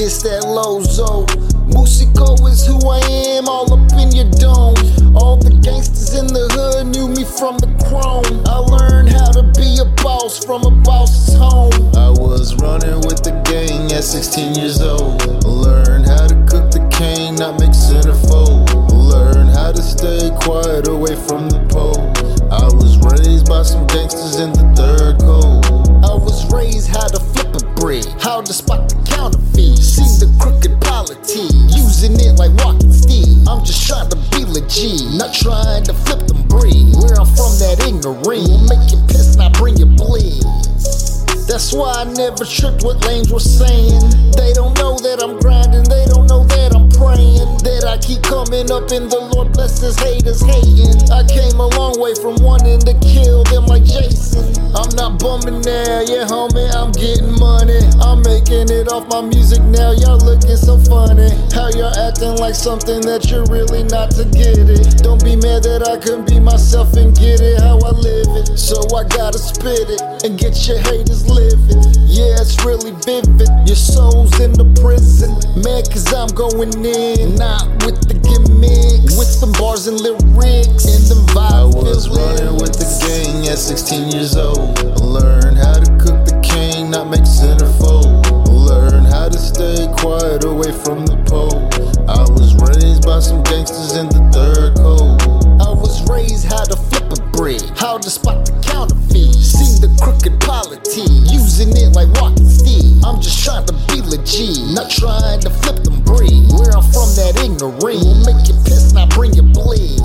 It's that Lozo. Musico is who I am, all up in your dome. All the gangsters in the hood knew me from the chrome. I learned how to be a boss from a boss's home. I was running with the gang at 16 years old. Learned how to cook the cane, not make centerfold. Learned how to stay quiet away from the pole. I was raised by some gangsters in the third code. I was raised how to flip a brick, how to spot like walking. I'm just trying to be legit, not trying to flip them breed. Where I'm from, that ignorant will make you piss, not bring you bleed. That's why I never tripped what lanes were saying. They don't know that I'm grinding, they don't know that I'm praying. That I keep coming up and the Lord blesses haters hating. I came a long way from wanting to kill them like Jason. I'm not bumming now, yeah, homie, off my music now, y'all looking so funny. How y'all acting like something that you're really not to get it. Don't be mad that I couldn't be myself and get it how I live it. So I gotta spit it and get your haters living. Yeah, it's really vivid. Your soul's in the prison. Man, cause I'm going in. Not with the gimmicks, with the bars and lyrics. And the vibe I was running with the gang at 16 years old. Learned from the pole. I was raised by some gangsters in the third code. I was raised how to flip a brick, how to spot the counterfeit. Seen the crooked polity, using it like walking steed. I'm just trying to be legit, not trying to flip them breed. Where I'm from, that ignorant will make you piss, not bring you bleed.